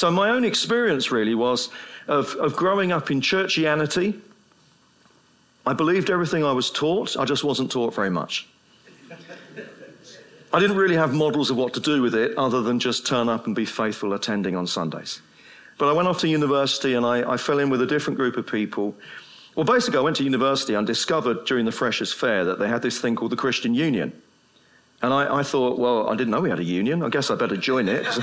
So my own experience really was of, of growing up in churchianity. I believed everything I was taught, I just wasn't taught very much. I didn't really have models of what to do with it other than just turn up and be faithful attending on Sundays. But I went off to university and I, I fell in with a different group of people. Well, basically, I went to university and discovered during the Freshers' Fair that they had this thing called the Christian Union. And I, I, thought, well, I didn't know we had a union. I guess I better join it.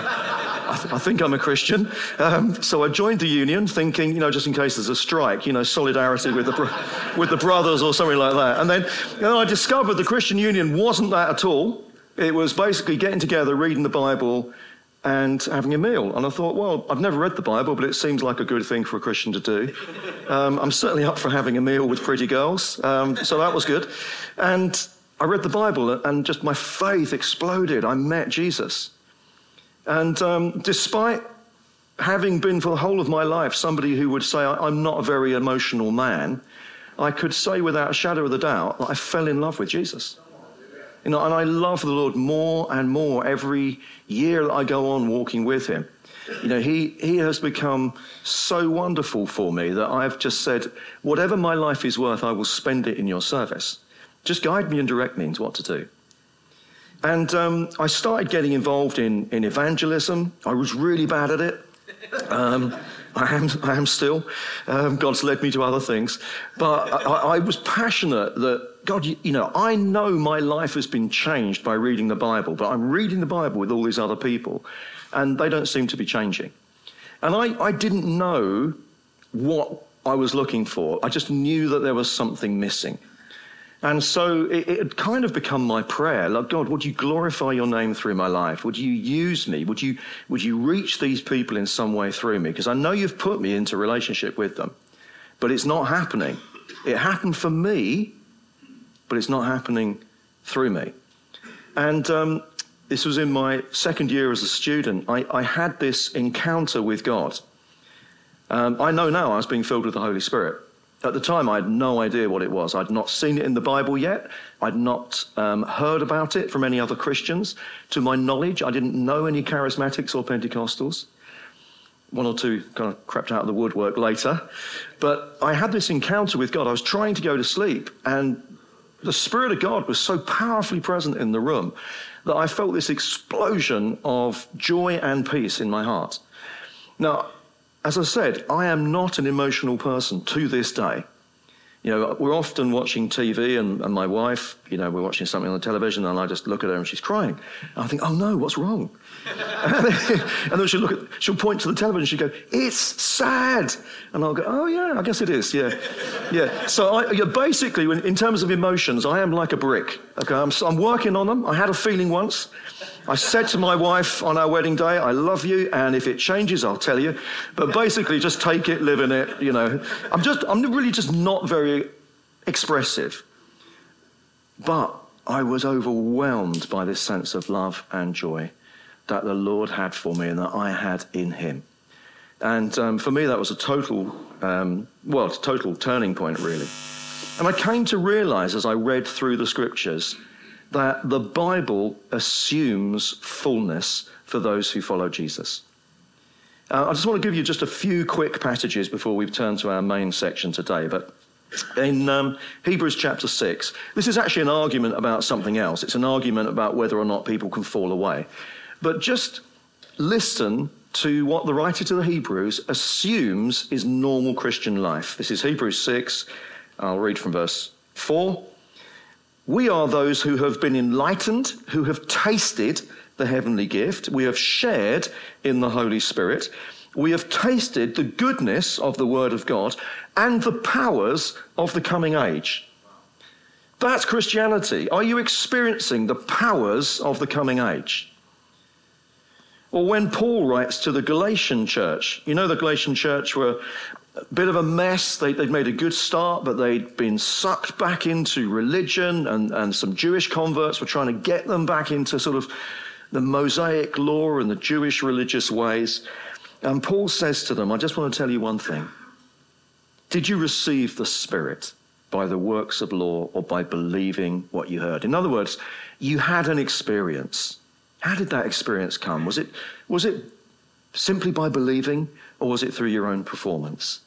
I, th- I, think I'm a Christian. Um, so I joined the union thinking, you know, just in case there's a strike, you know, solidarity with the, bro- with the brothers or something like that. And then you know, I discovered the Christian union wasn't that at all. It was basically getting together, reading the Bible, and having a meal. And I thought, well, I've never read the Bible, but it seems like a good thing for a Christian to do. Um, I'm certainly up for having a meal with pretty girls. Um, so that was good. And I read the Bible, and just my faith exploded. I met Jesus. And um, despite having been for the whole of my life somebody who would say, I'm not a very emotional man, I could say without a shadow of a doubt that I fell in love with Jesus. You know, and I love the Lord more and more every year that I go on walking with Him. You know, he, he has become so wonderful for me that I've just said, whatever my life is worth, I will spend it in your service. Just guide me and direct me into what to do. And um, I started getting involved in, in evangelism. I was really bad at it. Um, I am, I am still. Um, God's led me to other things. But I, I was passionate that, God, you, you, know, I know my life has been changed by reading the Bible, but I'm reading the Bible with all these other people, and they don't seem to be changing. And I, I didn't know what I was looking for. I just knew that there was something missing. And so it, it, had kind of become my prayer. Like, God, would you glorify your name through my life? Would you use me? Would you, would you reach these people in some way through me? Because I know you've put me into relationship with them, but it's not happening. It happened for me, but it's not happening through me. And um, this was in my second year as a student. I, I had this encounter with God. Um, I know now I was being filled with the Holy Spirit. At the time, I had no idea what it was. I'd not seen it in the Bible yet. I'd not um, heard about it from any other Christians. To my knowledge, I didn't know any charismatics or Pentecostals. One or two kind of crept out of the woodwork later. But I had this encounter with God. I was trying to go to sleep, and the Spirit of God was so powerfully present in the room that I felt this explosion of joy and peace in my heart. Now, as I said, I am not an emotional person to this day. You know, we're often watching TV, and, and, my wife, you know, we're watching something on the television, and I just look at her and she's crying. And I think, oh no, what's wrong? and then she'll look at, she'll point to the television, she'll go, it's sad. And I'll go, oh yeah, I guess it is, yeah. Yeah. So I, yeah, basically, in terms of emotions, I am like a brick. Okay, I'm, I'm working on them. I had a feeling once. I said to my wife on our wedding day, I love you, and if it changes, I'll tell you. But basically, just take it, live in it, you know. I'm just, I'm really just not very expressive. But I was overwhelmed by this sense of love and joy that the Lord had for me and that I had in Him. And um, for me, that was a total, um, well, total turning point, really. And I came to realize as I read through the scriptures that the Bible assumes fullness for those who follow Jesus. Uh, I just want to give you just a few quick passages before we turn to our main section today. But in um, Hebrews chapter 6, this is actually an argument about something else. It's an argument about whether or not people can fall away. But just listen to what the writer to the Hebrews assumes is normal Christian life. This is Hebrews 6. I'll read from verse 4. We are those who have been enlightened, who have tasted the heavenly gift. We have shared in the Holy Spirit. We have tasted the goodness of the Word of God and the powers of the coming age. That's Christianity. Are you experiencing the powers of the coming age? Or when Paul writes to the Galatian church, you know, the Galatian church were a bit of a mess. They, would made a good start, but they'd been sucked back into religion, and, and some Jewish converts were trying to get them back into sort of the Mosaic law and the Jewish religious ways. And Paul says to them, I just want to tell you one thing. Did you receive the Spirit by the works of law or by believing what you heard? In other words, you had an experience. How did that experience come? Was it, was it simply by believing, or was it through your own performance?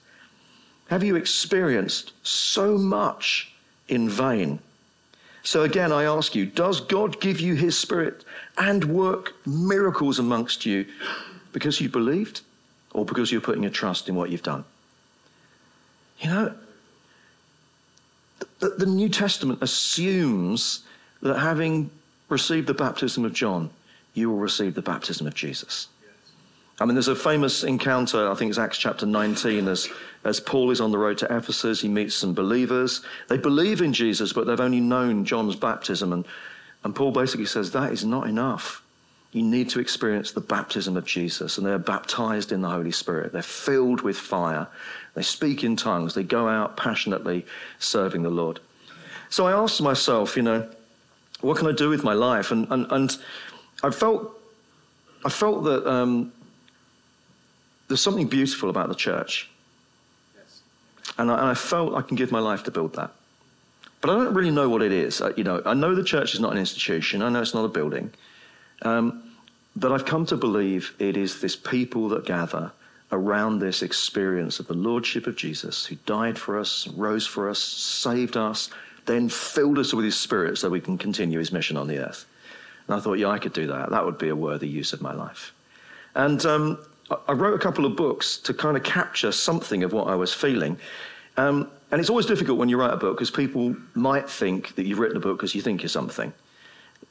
Have you experienced so much in vain? So again, I ask you, does God give you his spirit and work miracles amongst you because you believed or because you're putting your trust in what you've done? You know, the, the New Testament assumes that having received the baptism of John, you will receive the baptism of Jesus. I mean, there's a famous encounter, I think it's Acts chapter 19, as, as Paul is on the road to Ephesus. He meets some believers. They believe in Jesus, but they've only known John's baptism. And, and Paul basically says, that is not enough. You need to experience the baptism of Jesus. And they're baptized in the Holy Spirit. They're filled with fire. They speak in tongues. They go out passionately serving the Lord. So I asked myself, you know, what can I do with my life? And, and, and I felt, I felt that um, there's something beautiful about the church. Yes. And, I, and I felt I can give my life to build that. But I don't really know what it is. I, you know, I know the church is not an institution. I know it's not a building. Um, but I've come to believe it is this people that gather around this experience of the Lordship of Jesus, who died for us, rose for us, saved us, then filled us with his spirit so we can continue his mission on the earth. And I thought, yeah, I could do that. That would be a worthy use of my life. And um, I wrote a couple of books to kind of capture something of what I was feeling. Um, and it's always difficult when you write a book because people might think that you've written a book because you think you're something.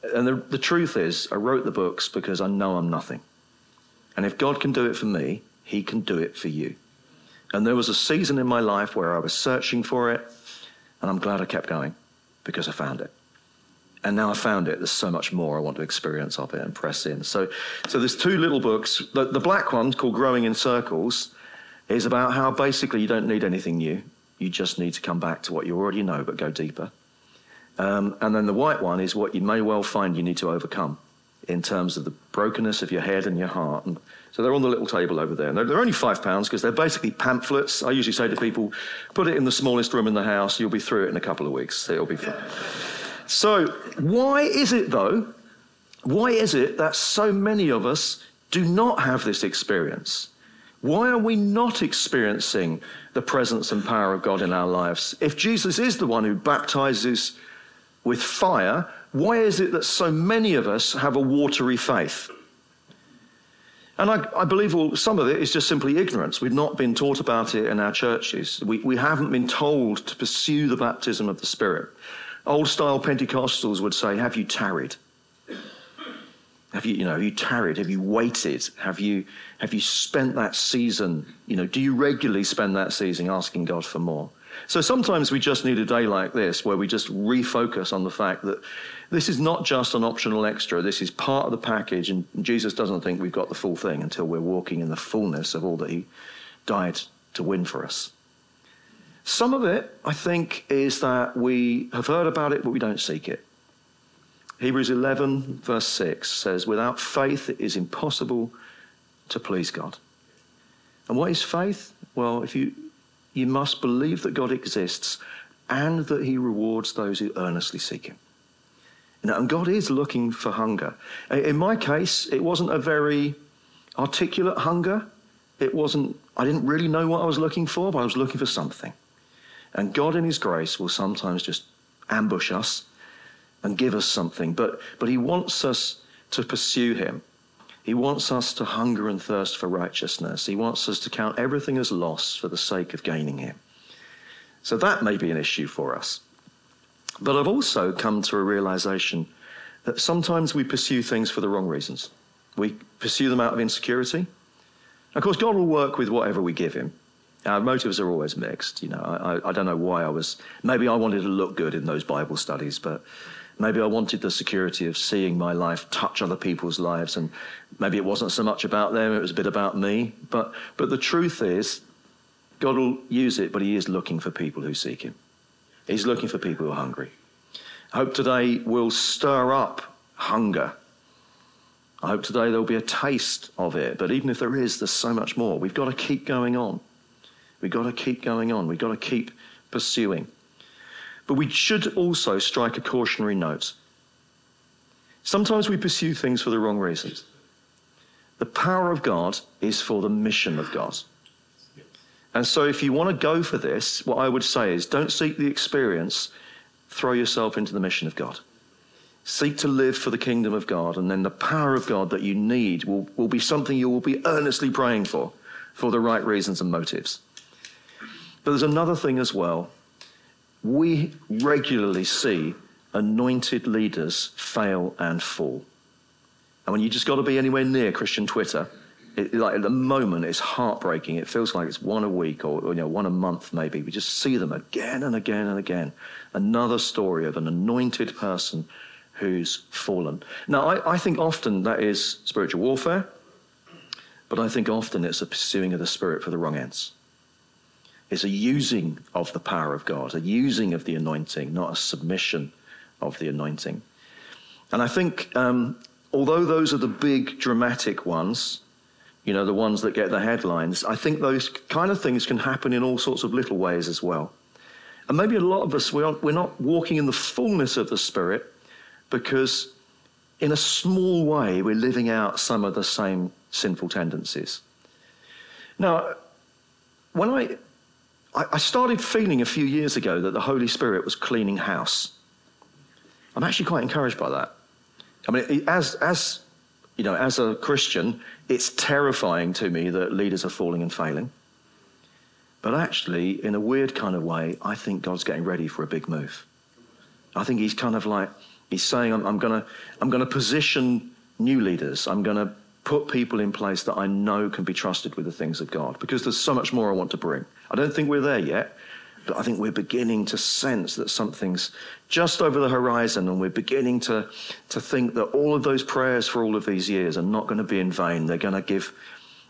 And the, the truth is, I wrote the books because I know I'm nothing. And if God can do it for me, He can do it for you. And there was a season in my life where I was searching for it, and I'm glad I kept going because I found it and now I found it. There's so much more I want to experience of it and press in. So, so there's two little books. The, the black one called Growing in Circles is about how basically you don't need anything new. You just need to come back to what you already know, but go deeper. Um, and then the white one is what you may well find you need to overcome in terms of the brokenness of your head and your heart. And so they're on the little table over there. And they're, they're only five pounds because they're basically pamphlets. I usually say to people, put it in the smallest room in the house. You'll be through it in a couple of weeks. It'll be fun. So, why is it though? Why is it that so many of us do not have this experience? Why are we not experiencing the presence and power of God in our lives? If Jesus is the one who baptizes with fire, why is it that so many of us have a watery faith? And I, I, believe well, some of it is just simply ignorance. We've not been taught about it in our churches. We, we haven't been told to pursue the baptism of the Spirit. Old style Pentecostals would say, Have you tarried? Have you, you know, have you tarried? Have you waited? Have you, have you spent that season? You know, do you regularly spend that season asking God for more? So sometimes we just need a day like this where we just refocus on the fact that this is not just an optional extra. This is part of the package, and Jesus doesn't think we've got the full thing until we're walking in the fullness of all that He died to win for us. Some of it, I think, is that we have heard about it, but we don't seek it. Hebrews 11, verse 6 says, Without faith, it is impossible to please God. And what is faith? Well, if you, you must believe that God exists and that he rewards those who earnestly seek him. and God is looking for hunger. In my case, it wasn't a very articulate hunger. It wasn't, I didn't really know what I was looking for, but I was looking for something. And God, in His grace, will sometimes just ambush us and give us something. But, but He wants us to pursue Him. He wants us to hunger and thirst for righteousness. He wants us to count everything as loss for the sake of gaining Him. So that may be an issue for us. But I've also come to a realization that sometimes we pursue things for the wrong reasons. We pursue them out of insecurity. Of course, God will work with whatever we give Him. Our motives are always mixed. You know, I, I don't know why I was. Maybe I wanted to look good in those Bible studies, but maybe I wanted the security of seeing my life touch other people's lives, and maybe it wasn't so much about them; it was a bit about me. But but the truth is, God will use it, but He is looking for people who seek Him. He's looking for people who are hungry. I hope today will stir up hunger. I hope today there'll be a taste of it. But even if there is, there's so much more. We've got to keep going on. We've got to keep going on. We've got to keep pursuing. But we should also strike a cautionary note. Sometimes we pursue things for the wrong reasons. The power of God is for the mission of God. And so, if you want to go for this, what I would say is don't seek the experience, throw yourself into the mission of God. Seek to live for the kingdom of God, and then the power of God that you need will, will be something you will be earnestly praying for, for the right reasons and motives. But there's another thing as well. We regularly see anointed leaders fail and fall. And when you just got to be anywhere near Christian Twitter, it, like at the moment, it's heartbreaking. It feels like it's one a week or, or you know one a month maybe. We just see them again and again and again. Another story of an anointed person who's fallen. Now, I, I think often that is spiritual warfare, but I think often it's a pursuing of the Spirit for the wrong ends. It's a using of the power of God, a using of the anointing, not a submission of the anointing. And I think, um, although those are the big dramatic ones, you know, the ones that get the headlines, I think those kind of things can happen in all sorts of little ways as well. And maybe a lot of us, not, we're not walking in the fullness of the Spirit because, in a small way, we're living out some of the same sinful tendencies. Now, when I, I started feeling a few years ago that the Holy Spirit was cleaning house, I'm actually quite encouraged by that. I mean, as, as, you know, as a Christian, it's terrifying to me that leaders are falling and failing. But actually, in a weird kind of way, I think God's getting ready for a big move. I think He's kind of like, He's saying, I'm, I'm going to I'm gonna position new leaders. I'm going to put people in place that I know can be trusted with the things of God because there's so much more I want to bring. I don't think we're there yet, but I think we're beginning to sense that something's just over the horizon, and we're beginning to, to think that all of those prayers for all of these years are not going to be in vain. They're going to give,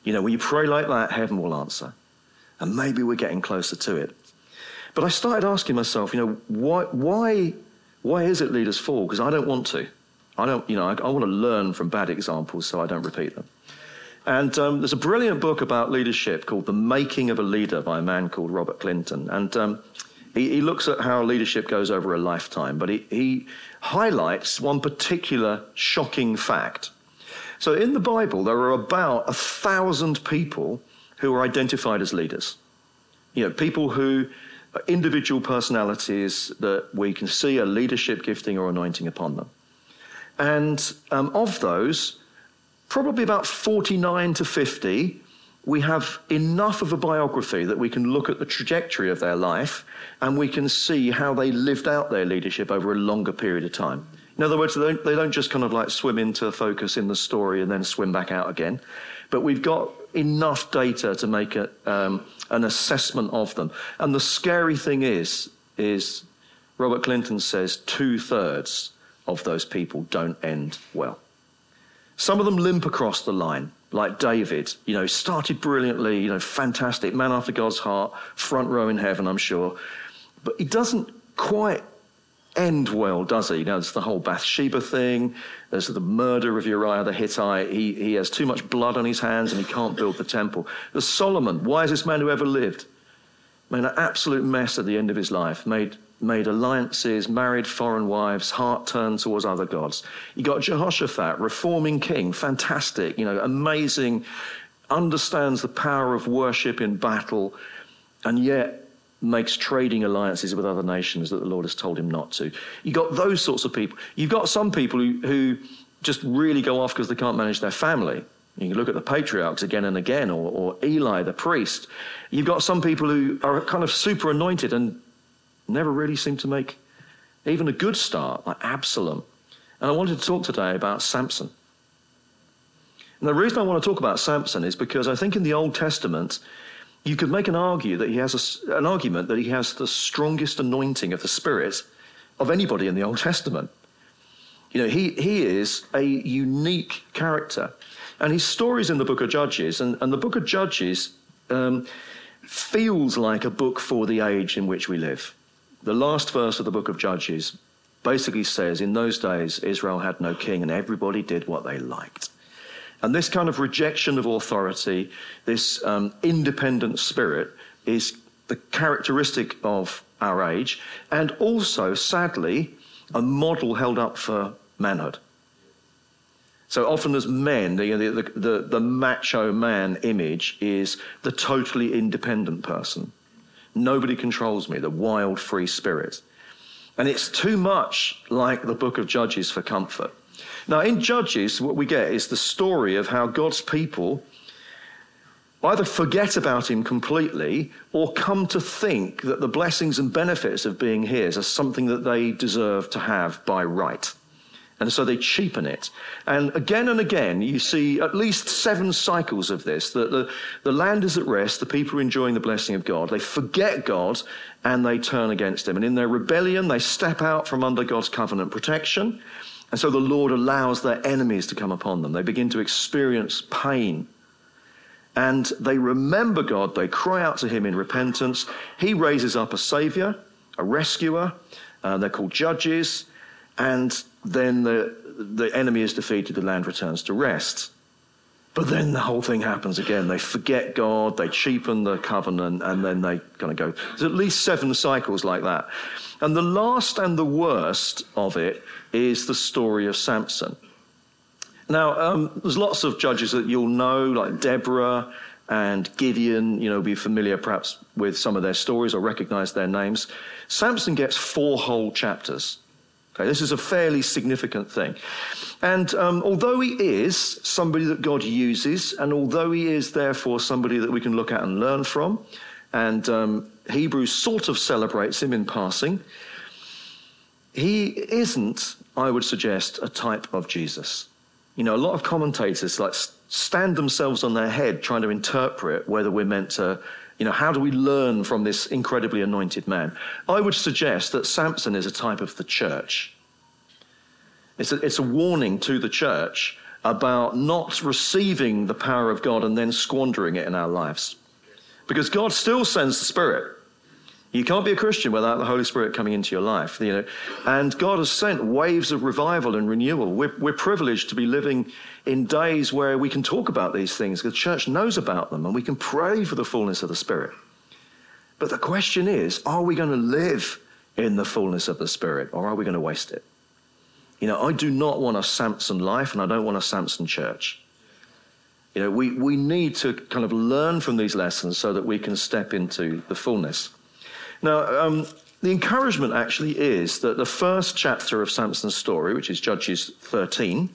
you know, when you pray like that, heaven will answer. And maybe we're getting closer to it. But I started asking myself, you know, why, why, why is it leaders fall? Because I don't want to. I don't, you know, I, I want to learn from bad examples so I don't repeat them. And um, there's a brilliant book about leadership called The Making of a Leader by a man called Robert Clinton. And um, he, he, looks at how leadership goes over a lifetime, but he, he highlights one particular shocking fact. So in the Bible, there are about a thousand people who are identified as leaders. You know, people who are individual personalities that we can see a leadership gifting or anointing upon them. And um, of those, probably about 49 to 50, we have enough of a biography that we can look at the trajectory of their life and we can see how they lived out their leadership over a longer period of time. In other words, they don't, they don't just kind of like swim into focus in the story and then swim back out again. But we've got enough data to make a, um, an assessment of them. And the scary thing is, is Robert Clinton says two thirds of those people don't end well. Some of them limp across the line, like David. You know, started brilliantly, you know, fantastic, man after God's heart, front row in heaven, I'm sure. But he doesn't quite end well, does he? You know, there's the whole Bathsheba thing. There's the murder of Uriah the Hittite. He, he has too much blood on his hands and he can't build the temple. There's Solomon, wisest man who ever lived. Made an absolute mess at the end of his life. Made made alliances, married foreign wives, heart turned towards other gods. You got Jehoshaphat, reforming king, fantastic, you know, amazing, understands the power of worship in battle, and yet makes trading alliances with other nations that the Lord has told him not to. You got those sorts of people. You've got some people who, who just really go off because they can't manage their family. You can look at the patriarchs again and again, or, or Eli, the priest. You've got some people who are kind of super anointed and never really seemed to make even a good start, like Absalom. And I wanted to talk today about Samson. And the reason I want to talk about Samson is because I think in the Old Testament, you could make an argue that he has a, an argument that he has the strongest anointing of the Spirit of anybody in the Old Testament. You know, he, he is a unique character. And his story's in the book of Judges, and, and the book of Judges um, feels like a book for the age in which we live. The last verse of the book of Judges basically says, In those days, Israel had no king and everybody did what they liked. And this kind of rejection of authority, this um, independent spirit, is the characteristic of our age, and also, sadly, a model held up for manhood. So often, as men, the, the, the, the, macho man image is the totally independent person. Nobody controls me, the wild, free spirit. And it's too much like the book of Judges for comfort. Now, in Judges, what we get is the story of how God's people either forget about him completely or come to think that the blessings and benefits of being his are something that they deserve to have by right. And so they cheapen it. And again and again, you see at least seven cycles of this that the, the land is at rest, the people are enjoying the blessing of God. They forget God and they turn against Him. And in their rebellion, they step out from under God's covenant protection. And so the Lord allows their enemies to come upon them. They begin to experience pain. And they remember God, they cry out to Him in repentance. He raises up a Savior, a rescuer. Uh, they're called judges and then the, the enemy is defeated, the land returns to rest. But then the whole thing happens again. They forget God, they cheapen the covenant, and then they kind of go. There's at least seven cycles like that. And the last and the worst of it is the story of Samson. Now, um, there's lots of judges that you'll know, like Deborah and Gideon, you know, be familiar perhaps with some of their stories or recognize their names. Samson gets four whole chapters. Okay, this is a fairly significant thing. And um, although he is somebody that God uses, and although he is therefore somebody that we can look at and learn from, and um, Hebrews sort of celebrates him in passing, he isn't, I would suggest, a type of Jesus. You know, a lot of commentators like stand themselves on their head trying to interpret whether we're meant to you know, how do we learn from this incredibly anointed man? I would suggest that Samson is a type of the church. It's a, it's a warning to the church about not receiving the power of God and then squandering it in our lives. Because God still sends the Spirit. You can't be a Christian without the Holy Spirit coming into your life, you know. And God has sent waves of revival and renewal. We're, we're privileged to be living in days where we can talk about these things. The church knows about them and we can pray for the fullness of the Spirit. But the question is, are we going to live in the fullness of the Spirit or are we going to waste it? You know, I do not want a Samson life and I don't want a Samson church. You know, we, we need to kind of learn from these lessons so that we can step into the fullness. Now, um, the encouragement actually is that the first chapter of Samson's story, which is Judges 13,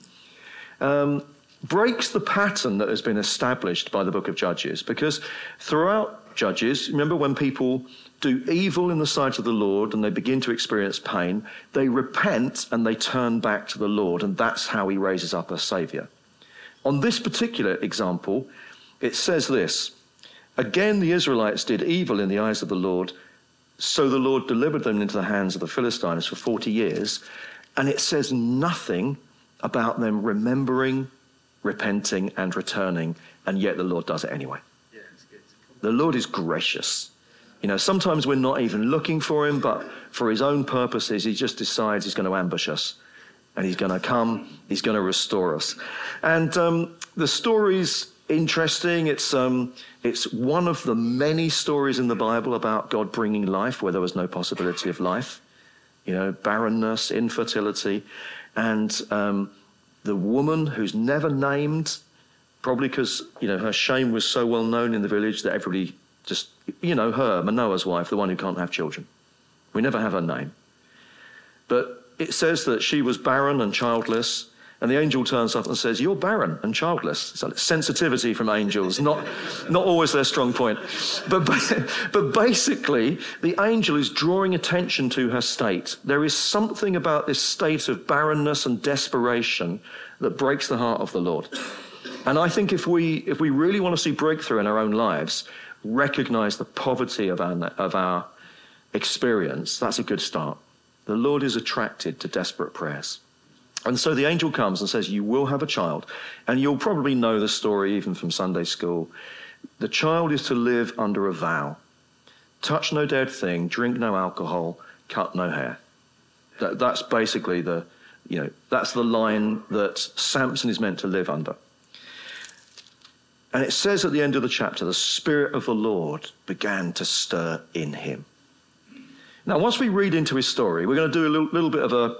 um, breaks the pattern that has been established by the book of Judges. Because throughout Judges, remember when people do evil in the sight of the Lord and they begin to experience pain, they repent and they turn back to the Lord, and that's how he raises up a savior. On this particular example, it says this Again, the Israelites did evil in the eyes of the Lord so the Lord delivered them into the hands of the Philistines for 40 years, and it says nothing about them remembering, repenting, and returning, and yet the Lord does it anyway. the Lord is gracious. You know, sometimes we're not even looking for him, but for his own purposes, he just decides he's going to ambush us. And he's going to come, he's going to restore us. And um, the stories interesting. It's, um, it's one of the many stories in the Bible about God bringing life where there was no possibility of life. You know, barrenness, infertility, and um, the woman who's never named, probably because, you know, her shame was so well known in the village that everybody just, you know, her, Manoah's wife, the one who can't have children. We never have her name. But it says that she was barren and childless and the angel turns up and says, You're barren and childless. Like sensitivity from angels, not, not always their strong point. But, but basically, the angel is drawing attention to her state. There is something about this state of barrenness and desperation that breaks the heart of the Lord. And I think if we, if we really want to see breakthrough in our own lives, recognize the poverty of our, of our experience, that's a good start. The Lord is attracted to desperate prayers. And so the angel comes and says, You will have a child. And you'll probably know the story even from Sunday school. The child is to live under a vow touch no dead thing, drink no alcohol, cut no hair. That, that's basically the, you know, that's the line that Samson is meant to live under. And it says at the end of the chapter, the Spirit of the Lord began to stir in him. Now, once we read into his story, we're going to do a little, little bit of a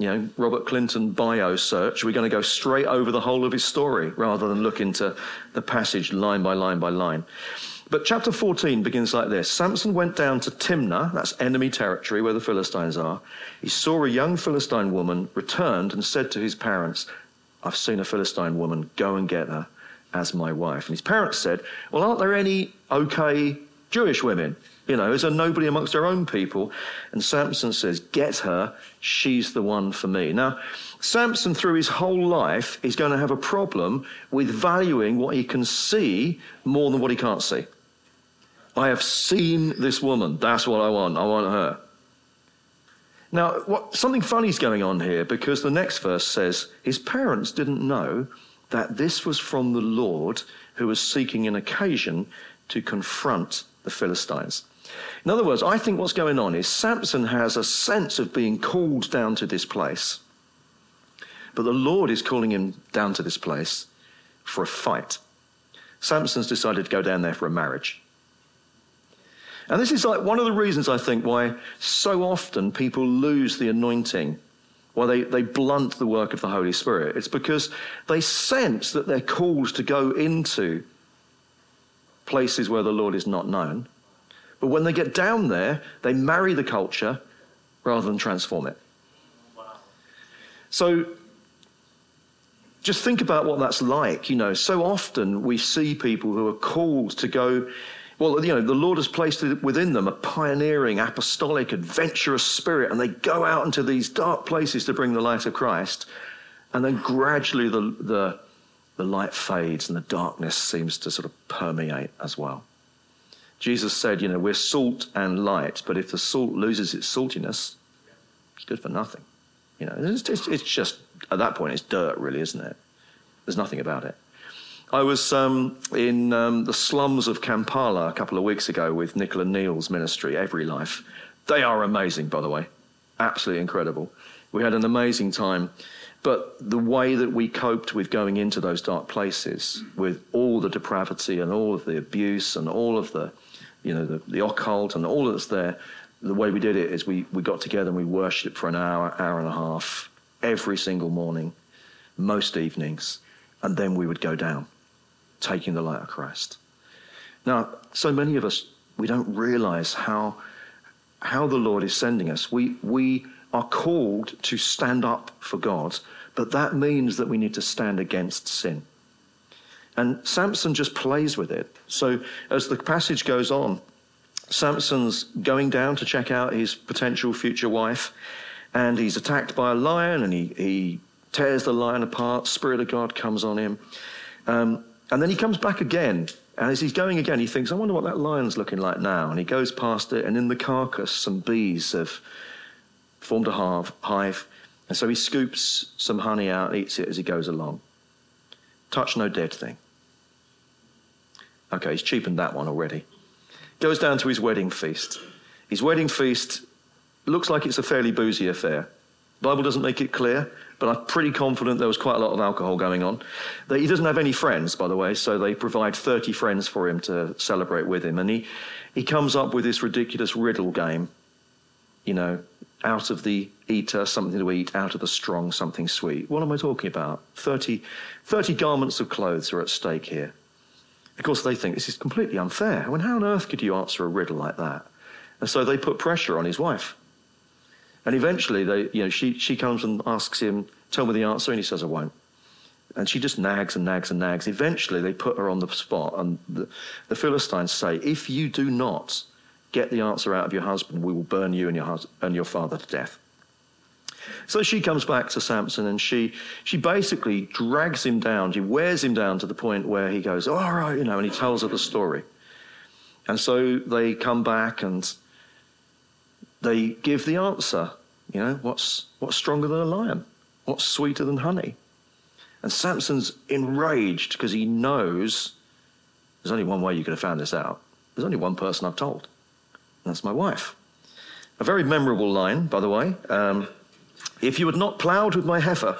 you know, Robert Clinton bio search, we're going to go straight over the whole of his story rather than look into the passage line by line by line. But chapter 14 begins like this Samson went down to Timnah, that's enemy territory where the Philistines are. He saw a young Philistine woman, returned, and said to his parents, I've seen a Philistine woman, go and get her as my wife. And his parents said, Well, aren't there any okay Jewish women? You know, is a nobody amongst our own people? And Samson says, Get her, she's the one for me. Now, Samson, through his whole life, is going to have a problem with valuing what he can see more than what he can't see. I have seen this woman. That's what I want. I want her. Now, what, something funny is going on here because the next verse says his parents didn't know that this was from the Lord who was seeking an occasion to confront the Philistines. In other words, I think what's going on is Samson has a sense of being called down to this place, but the Lord is calling him down to this place for a fight. Samson's decided to go down there for a marriage. And this is like one of the reasons I think why so often people lose the anointing, why they, they blunt the work of the Holy Spirit. It's because they sense that they're called to go into places where the Lord is not known. But when they get down there, they marry the culture rather than transform it. So just think about what that's like. You know, so often we see people who are called to go well, you know, the Lord has placed within them a pioneering, apostolic, adventurous spirit, and they go out into these dark places to bring the light of Christ. And then gradually the, the, the light fades and the darkness seems to sort of permeate as well. Jesus said, you know, we're salt and light, but if the salt loses its saltiness, it's good for nothing. You know, it's, it's, it's just, at that point, it's dirt, really, isn't it? There's nothing about it. I was um, in um, the slums of Kampala a couple of weeks ago with Nicola Neal's ministry, Every Life. They are amazing, by the way. Absolutely incredible. We had an amazing time. But the way that we coped with going into those dark places, with all the depravity and all of the abuse and all of the, you know, the, the occult and all that's there, the way we did it is we, we got together and we worshipped for an hour, hour and a half every single morning, most evenings, and then we would go down taking the light of Christ. Now, so many of us, we don't realize how, how the Lord is sending us. We, we are called to stand up for God, but that means that we need to stand against sin. And Samson just plays with it. So as the passage goes on, Samson's going down to check out his potential future wife, and he's attacked by a lion, and he, he tears the lion apart. Spirit of God comes on him. Um, and then he comes back again. And as he's going again, he thinks, I wonder what that lion's looking like now. And he goes past it, and in the carcass, some bees have formed a hive. And so he scoops some honey out, eats it as he goes along. Touch no dead thing. Okay, he's cheapened that one already. Goes down to his wedding feast. His wedding feast looks like it's a fairly boozy affair. Bible doesn't make it clear, but I'm pretty confident there was quite a lot of alcohol going on. He doesn't have any friends, by the way, so they provide 30 friends for him to celebrate with him. And he, he comes up with this ridiculous riddle game. You know, out of the eater, something to eat, out of the strong, something sweet. What am I talking about? 30, 30 garments of clothes are at stake here. Of course, they think this is completely unfair. I mean, how on earth could you answer a riddle like that? And so they put pressure on his wife. And eventually, they, you know, she, she comes and asks him, Tell me the answer. And he says, I won't. And she just nags and nags and nags. Eventually, they put her on the spot. And the, the Philistines say, If you do not get the answer out of your husband, we will burn you and your, hus- and your father to death. So she comes back to Samson and she, she basically drags him down. She wears him down to the point where he goes, All right, you know, and he tells her the story. And so they come back and they give the answer. You know, what's, what's stronger than a lion? What's sweeter than honey? And Samson's enraged because he knows there's only one way you could have found this out. There's only one person I've told. that's my wife. A very memorable line, by the way. Um, if you had not ploughed with my heifer,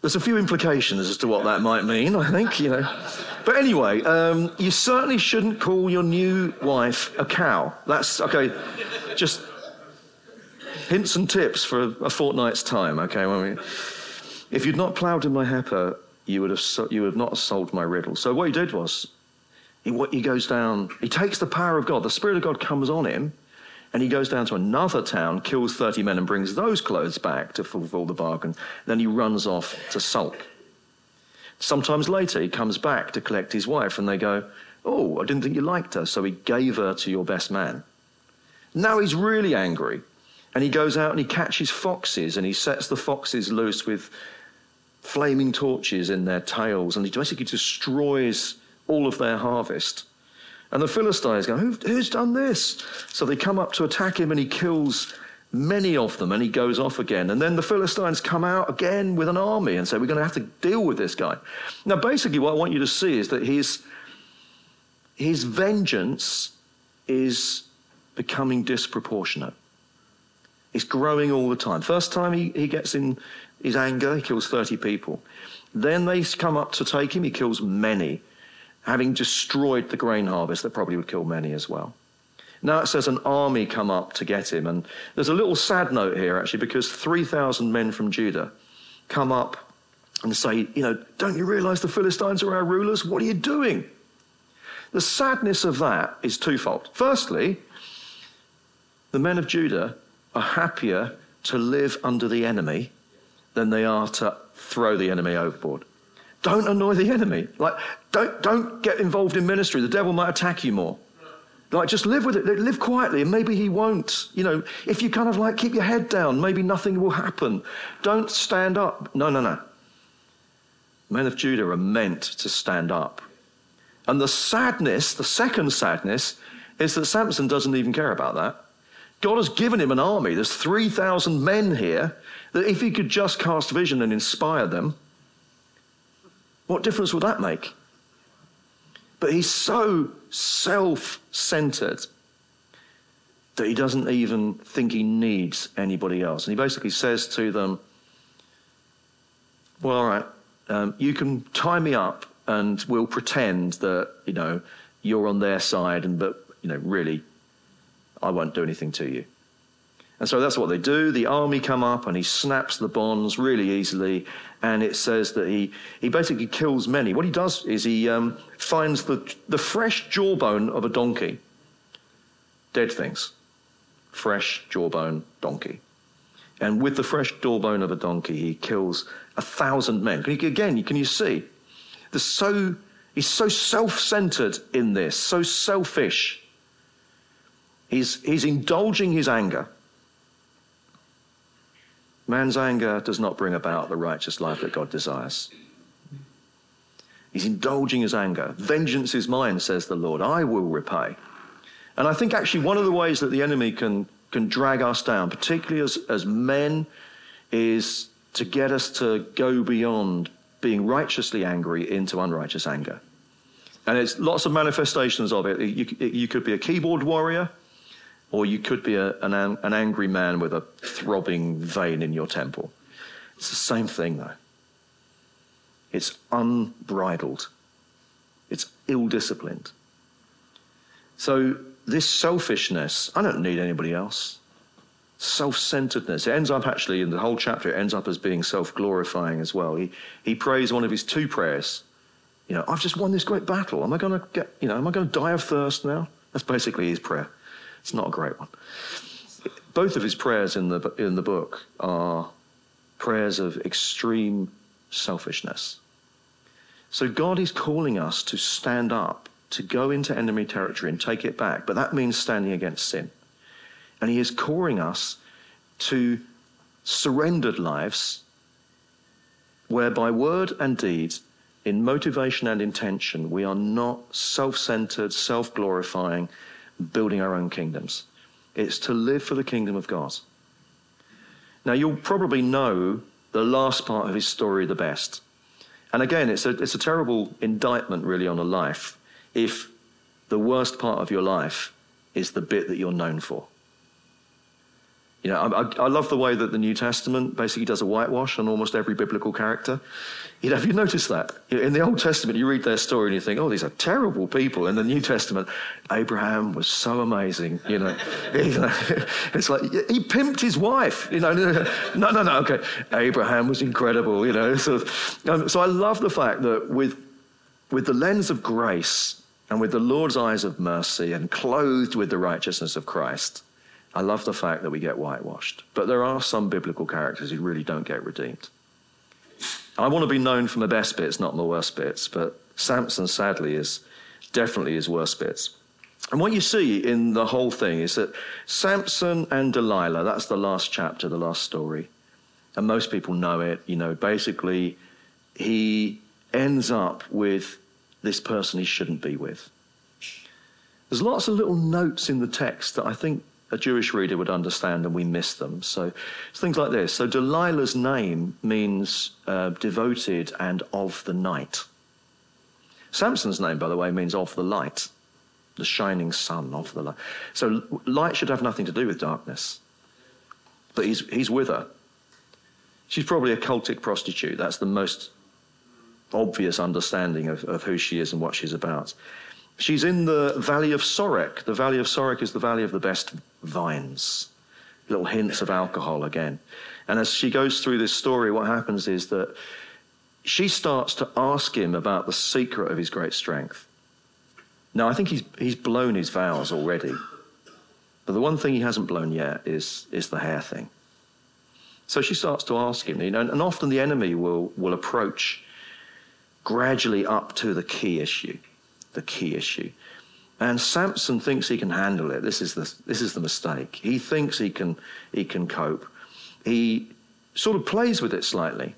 there's a few implications as to what that might mean, I think, you know. But anyway, um, you certainly shouldn't call your new wife a cow. That's okay. Just Hints and tips for a, a fortnight's time, okay? If you'd not ploughed in my heifer, you would have, you would have not solved my riddle. So what he did was, he, he goes down, he takes the power of God, the Spirit of God comes on him, and he goes down to another town, kills 30 men, and brings those clothes back to fulfill the bargain. Then he runs off to sulk. Sometimes later, he comes back to collect his wife, and they go, Oh, I didn't think you liked her, so he gave her to your best man. Now he's really angry, and he goes out and he catches foxes, and he sets the foxes loose with flaming torches in their tails, and he basically destroys all of their harvest. And the Philistines go, Who, Who's done this? So they come up to attack him, and he kills many of them, and he goes off again. And then the Philistines come out again with an army and say, We're going to have to deal with this guy. Now, basically, what I want you to see is that his, his vengeance is becoming disproportionate. It's growing all the time. First time he, he gets in his anger, he kills 30 people. Then they come up to take him, he kills many, having destroyed the grain harvest that probably would kill many as well. Now it says an army come up to get him. And there's a little sad note here, actually, because 3,000 men from Judah come up and say, You know, don't you realize the Philistines are our rulers? What are you doing? The sadness of that is twofold. Firstly, the men of Judah are happier to live under the enemy than they are to throw the enemy overboard. Don't annoy the enemy. Like, don't, don't get involved in ministry. The devil might attack you more. Like, just live with it. Live quietly, and maybe he won't. You know, if you kind of like keep your head down, maybe nothing will happen. Don't stand up. No, no, no. Men of Judah are meant to stand up. And the sadness, the second sadness, is that Samson doesn't even care about that. God has given him an army. There's 3,000 men here that if he could just cast vision and inspire them, what difference would that make? But he's so self centered that he doesn't even think he needs anybody else. And he basically says to them, Well, all right, um, you can tie me up and we'll pretend that, you know, you're on their side, and but, you know, really, I won't do anything to you. And so that's what they do. The army come up and he snaps the bonds really easily. And it says that he, he basically kills many. What he does is he um, finds the, the fresh jawbone of a donkey. Dead things. Fresh jawbone donkey. And with the fresh jawbone of a donkey, he kills a thousand men. You, again, can you see? So, he's so self centered in this, so selfish. He's, he's indulging his anger. Man's anger does not bring about the righteous life that God desires. He's indulging his anger. Vengeance is mine, says the Lord. I will repay. And I think actually one of the ways that the enemy can, can drag us down, particularly as, as men, is to get us to go beyond being righteously angry into unrighteous anger. And it's lots of manifestations of it. You, you could be a keyboard warrior or you could be a, an, an angry man with a throbbing vein in your temple. It's the same thing, though. It's unbridled, it's ill disciplined. So, this selfishness, I don't need anybody else. Self centeredness. It ends up actually, in the whole chapter, it ends up as being self glorifying as well. He, he prays one of his two prayers. You know, I've just won this great battle. Am I going to get, you know, am I going to die of thirst now? That's basically his prayer. It's not a great one. Both of his prayers in the, in the book are prayers of extreme selfishness. So God is calling us to stand up, to go into enemy territory and take it back. But that means standing against sin. And he is calling us to surrendered lives where by word and deed, in motivation and intention, we are not self centered, self glorifying, building our own kingdoms. It's to live for the kingdom of God. Now, you'll probably know the last part of his story the best. And again, it's a, it's a terrible indictment, really, on a life if the worst part of your life is the bit that you're known for. You know, I, I, love the way that the New Testament basically does a whitewash on almost every biblical character. You know, have you noticed that? In the Old Testament, you read their story and you think, oh, these are terrible people. In the New Testament, Abraham was so amazing. You know, it's like he pimped his wife. You know, no, no, no. Okay, Abraham was incredible. You know, so, um, so I love the fact that with with the lens of grace and with the Lord's eyes of mercy and clothed with the righteousness of Christ I love the fact that we get whitewashed, but there are some biblical characters who really don't get redeemed. I want to be known for my best bits, not my worst bits, but Samson, sadly, is definitely his worst bits. And what you see in the whole thing is that Samson and Delilah, that's the last chapter, the last story, and most people know it, you know, basically, he ends up with this person he shouldn't be with. There's lots of little notes in the text that I think a Jewish reader would understand, and we miss them. So it's things like this. So Delilah's name means uh, devoted and of the night. Samson's name, by the way, means of the light, the shining sun of the light. So light should have nothing to do with darkness. But he's, he's with her. She's probably a cultic prostitute. That's the most obvious understanding of, of who she is and what she's about. She's in the valley of Sorek. The valley of Sorek is the valley of the best vines. Little hints of alcohol again. And as she goes through this story, what happens is that she starts to ask him about the secret of his great strength. Now, I think he's, he's blown his vows already. But the one thing he hasn't blown yet is, is the hair thing. So she starts to ask him, you know, and often the enemy will, will approach gradually up to the key issue the key issue. And Samson thinks he can handle it. This is the, this is the mistake. He thinks he can, he can cope. He sort of plays with it slightly.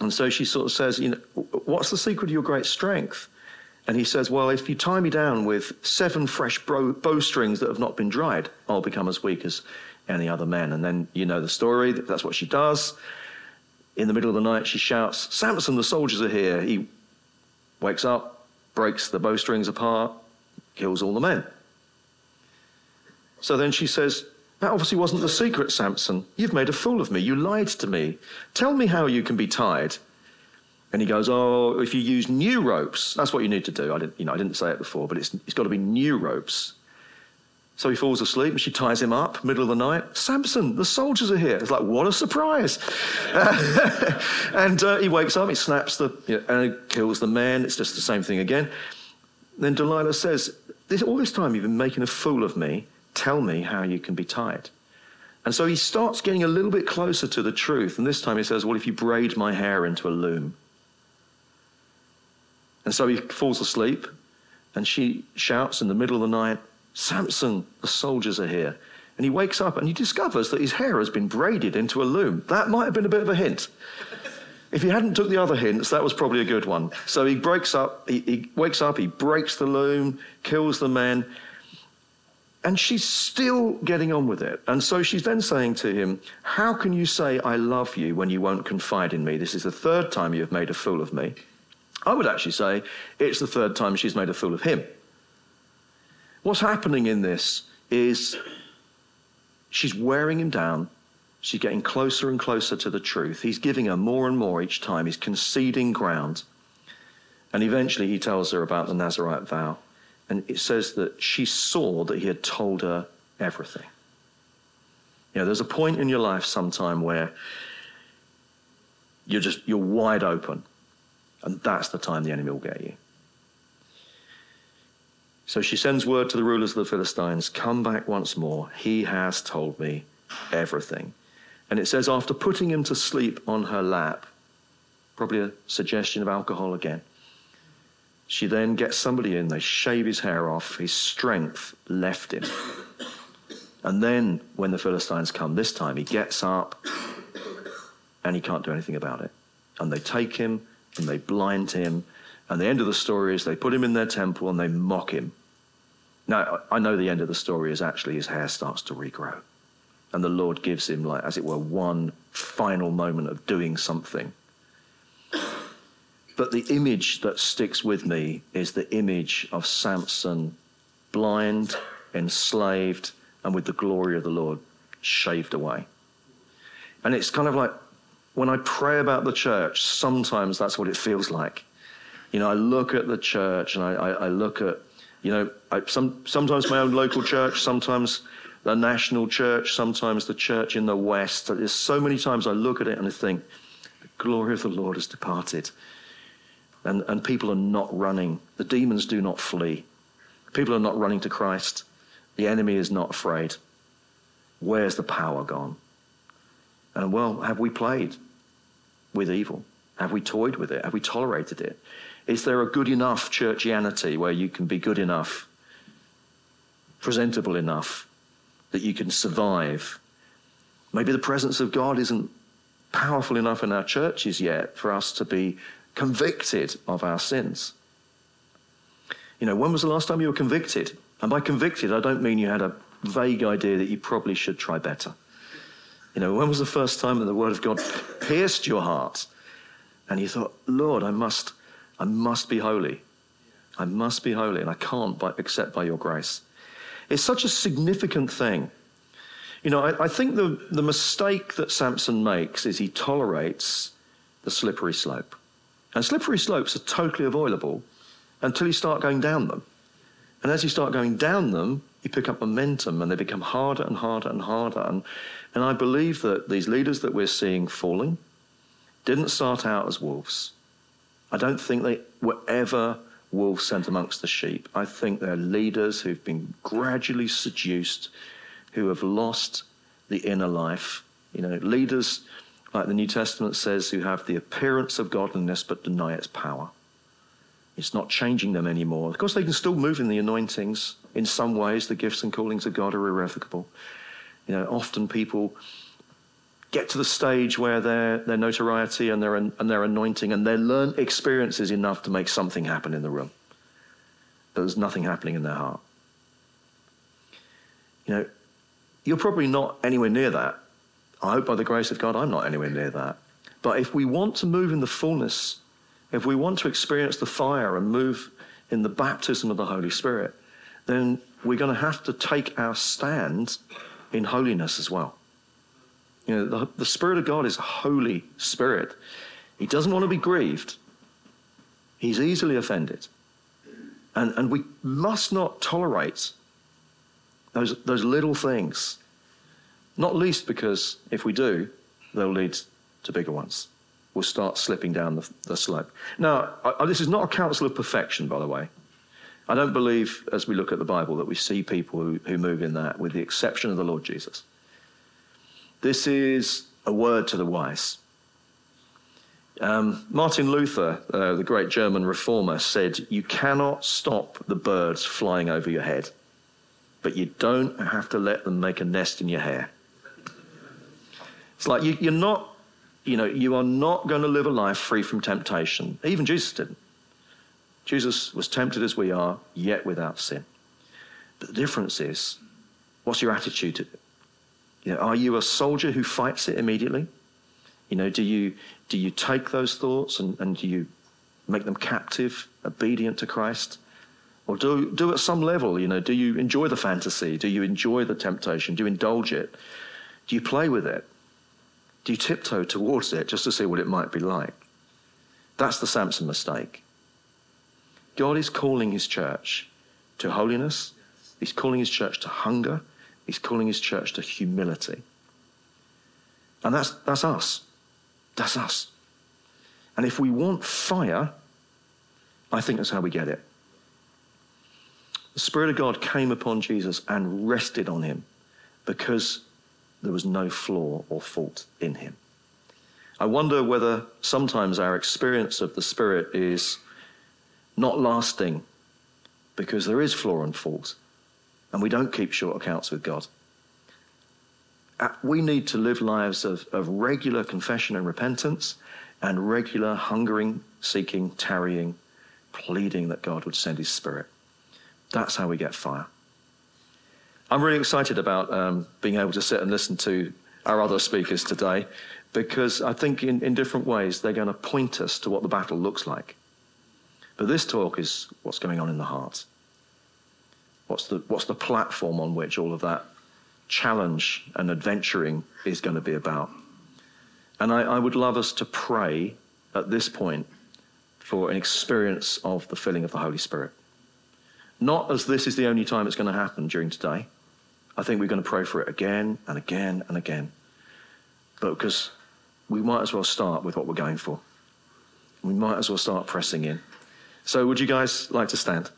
And so she sort of says, you know, what's the secret of your great strength? And he says, well, if you tie me down with seven fresh bowstrings that have not been dried, I'll become as weak as any other man. And then you know the story. That's what she does. In the middle of the night, she shouts, Samson, the soldiers are here. He wakes up, breaks the bowstrings apart, kills all the men. So then she says, That obviously wasn't the secret, Samson. You've made a fool of me. You lied to me. Tell me how you can be tied. And he goes, Oh, if you use new ropes, that's what you need to do. I didn't, you know, I didn't say it before, but it's, it's got to be new ropes. So he falls asleep and she ties him up, middle of the night. Samson, the soldiers are here. It's like, what a surprise. and uh, he wakes up, he snaps the, you know, and kills the man. It's just the same thing again. Then Delilah says, this, all this time you've been making a fool of me. Tell me how you can be tied. And so he starts getting a little bit closer to the truth. And this time he says, well, if you braid my hair into a loom. And so he falls asleep and she shouts in the middle of the night, Samson, the soldiers are here. And he wakes up and he discovers that his hair has been braided into a loom. That might have been a bit of a hint. If he hadn't took the other hints, that was probably a good one. So he breaks up, he, he wakes up, he breaks the loom, kills the men, and she's still getting on with it. And so she's then saying to him, How can you say I love you when you won't confide in me? This is the third time you have made a fool of me. I would actually say it's the third time she's made a fool of him. What's happening in this is she's wearing him down. She's getting closer and closer to the truth. He's giving her more and more each time. He's conceding ground. And eventually he tells her about the Nazarite vow. And it says that she saw that he had told her everything. You know, there's a point in your life sometime where you're just, you're wide open. And that's the time the enemy will get you. So she sends word to the rulers of the Philistines Come back once more. He has told me everything. And it says, after putting him to sleep on her lap, probably a suggestion of alcohol again, she then gets somebody in, they shave his hair off, his strength left him. And then when the Philistines come this time, he gets up and he can't do anything about it. And they take him and they blind him. And the end of the story is they put him in their temple and they mock him. Now, I know the end of the story is actually his hair starts to regrow. And the Lord gives him, like, as it were, one final moment of doing something. But the image that sticks with me is the image of Samson, blind, enslaved, and with the glory of the Lord shaved away. And it's kind of like when I pray about the church, sometimes that's what it feels like. You know, I look at the church and I, I, I look at, you know, I, some, sometimes my own local church, sometimes the national church, sometimes the church in the West. There's so many times I look at it and I think, the glory of the Lord has departed. And, and people are not running. The demons do not flee. People are not running to Christ. The enemy is not afraid. Where's the power gone? And well, have we played with evil? Have we toyed with it? Have we tolerated it? Is there a good enough churchianity where you can be good enough, presentable enough, that you can survive? Maybe the presence of God isn't powerful enough in our churches yet for us to be convicted of our sins. You know, when was the last time you were convicted? And by convicted, I don't mean you had a vague idea that you probably should try better. You know, when was the first time that the Word of God pierced your heart and you thought, Lord, I must, I must be holy. I must be holy, and I can't by, except by your grace. It's such a significant thing. You know, I, I think the, the mistake that Samson makes is he tolerates the slippery slope. And slippery slopes are totally avoidable until you start going down them. And as you start going down them, you pick up momentum and they become harder and harder and harder. And, and I believe that these leaders that we're seeing falling didn't start out as wolves. I don't think they were ever wolves sent amongst the sheep. I think they're leaders who've been gradually seduced, who have lost the inner life. You know, leaders, like the New Testament says, who have the appearance of godliness but deny its power. It's not changing them anymore. Of course, they can still move in the anointings. In some ways, the gifts and callings of God are irrevocable. You know, often people get to the stage where their, their notoriety and their, and their anointing and their learned experience is enough to make something happen in the room. But there's nothing happening in their heart. You know, you're probably not anywhere near that. I hope by the grace of God, I'm not anywhere near that. But if we want to move in the fullness if we want to experience the fire and move in the baptism of the Holy Spirit, then we're going to have to take our stand in holiness as well. You know, the, the Spirit of God is a holy Spirit. He doesn't want to be grieved. He's easily offended. And, and we must not tolerate those, those little things. Not least because if we do, they'll lead to bigger ones We'll start slipping down the, the slope. Now, I, this is not a counsel of perfection, by the way. I don't believe, as we look at the Bible, that we see people who, who move in that, with the exception of the Lord Jesus. This is a word to the wise. Um, Martin Luther, uh, the great German reformer, said, You cannot stop the birds flying over your head, but you don't have to let them make a nest in your hair. It's like you, are not you know, you are not going to live a life free from temptation. Even Jesus didn't. Jesus was tempted as we are, yet without sin. But the difference is, what's your attitude? You know, are you a soldier who fights it immediately? You know, do you do you take those thoughts and, and do you make them captive, obedient to Christ? Or do do at some level, you know, do you enjoy the fantasy? Do you enjoy the temptation? Do you indulge it? Do you play with it? Do you tiptoe towards it just to see what it might be like? That's the Samson mistake. God is calling his church to holiness. He's calling his church to hunger. He's calling his church to humility. And that's, that's us. That's us. And if we want fire, I think that's how we get it. The Spirit of God came upon Jesus and rested on him because there was no flaw or fault in him. I wonder whether sometimes our experience of the Spirit is not lasting because there is flaw and fault, and we don't keep short accounts with God. Uh, we need to live lives of, of regular confession and repentance and regular hungering, seeking, tarrying, pleading that God would send his Spirit. That's how we get fire. I'm really excited about um, being able to sit and listen to our other speakers today because I think in, in different ways they're going to point us to what the battle looks like. But this talk is what's going on in the heart. What's the, what's the platform on which all of that challenge and adventuring is going to be about. And I, I would love us to pray at this point for an experience of the filling of the Holy Spirit. Not as this is the only time it's going to happen during today. I think we're going to pray for it again and again and again. But because we might as well start with what we're going for. We might as well start pressing in. So, would you guys like to stand?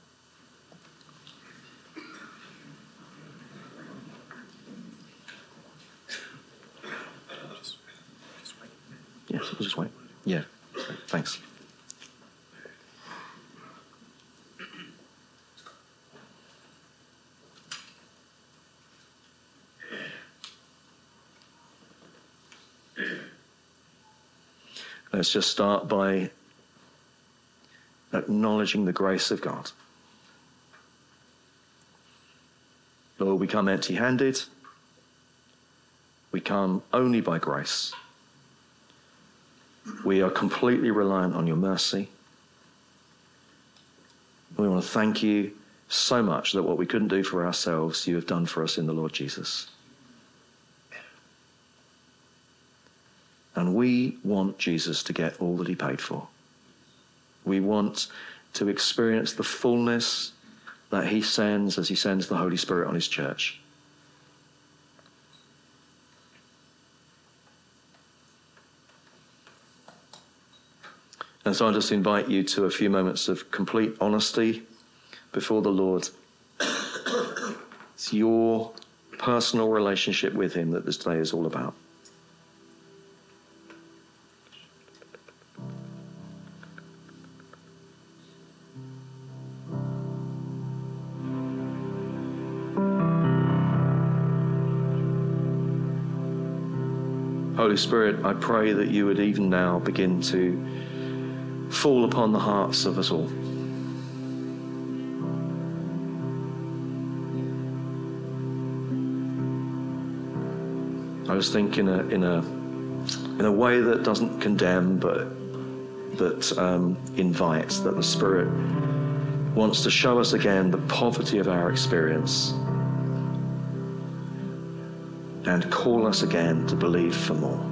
Yes, we'll just wait. Yeah, thanks. Let's just start by acknowledging the grace of God. Lord, we come empty handed. We come only by grace. We are completely reliant on your mercy. We want to thank you so much that what we couldn't do for ourselves, you have done for us in the Lord Jesus. And we want Jesus to get all that he paid for. We want to experience the fullness that he sends as he sends the Holy Spirit on his church. And so I just invite you to a few moments of complete honesty before the Lord. It's your personal relationship with him that this day is all about. Holy Spirit, I pray that you would even now begin to fall upon the hearts of us all. I was thinking in a, in a, in a way that doesn't condemn, but that um, invites, that the Spirit wants to show us again the poverty of our experience and call us again to believe for more.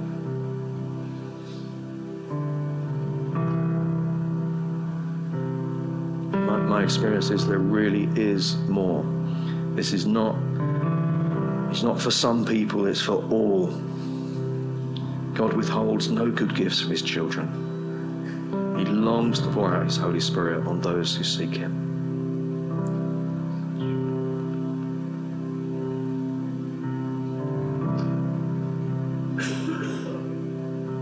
Experience is there really is more. This is not, it's not for some people, it's for all. God withholds no good gifts from his children. He longs to pour out his Holy Spirit on those who seek him.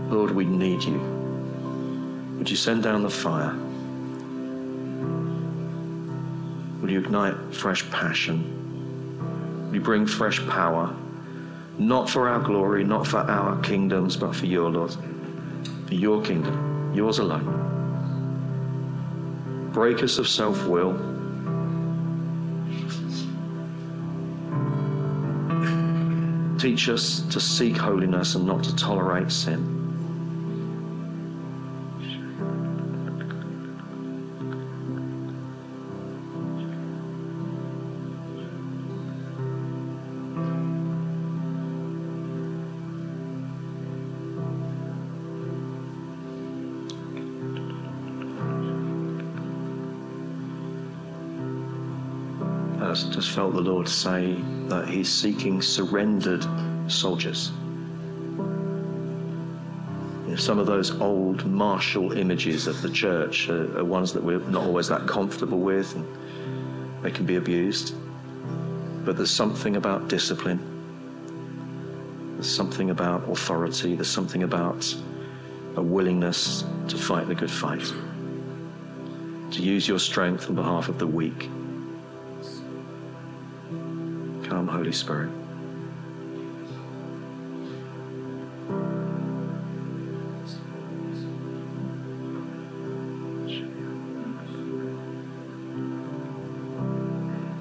Lord, we need you. Would you send down the fire? You ignite fresh passion? You bring fresh power? Not for our glory, not for our kingdoms, but for your, Lord. For your kingdom, yours alone. Break us of self will. Teach us to seek holiness and not to tolerate sin. Felt the Lord say that He's seeking surrendered soldiers. Some of those old martial images of the church are, are ones that we're not always that comfortable with, and they can be abused. But there's something about discipline. There's something about authority. There's something about a willingness to fight the good fight, to use your strength on behalf of the weak. Come, Holy Spirit.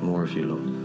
More of you, Lord.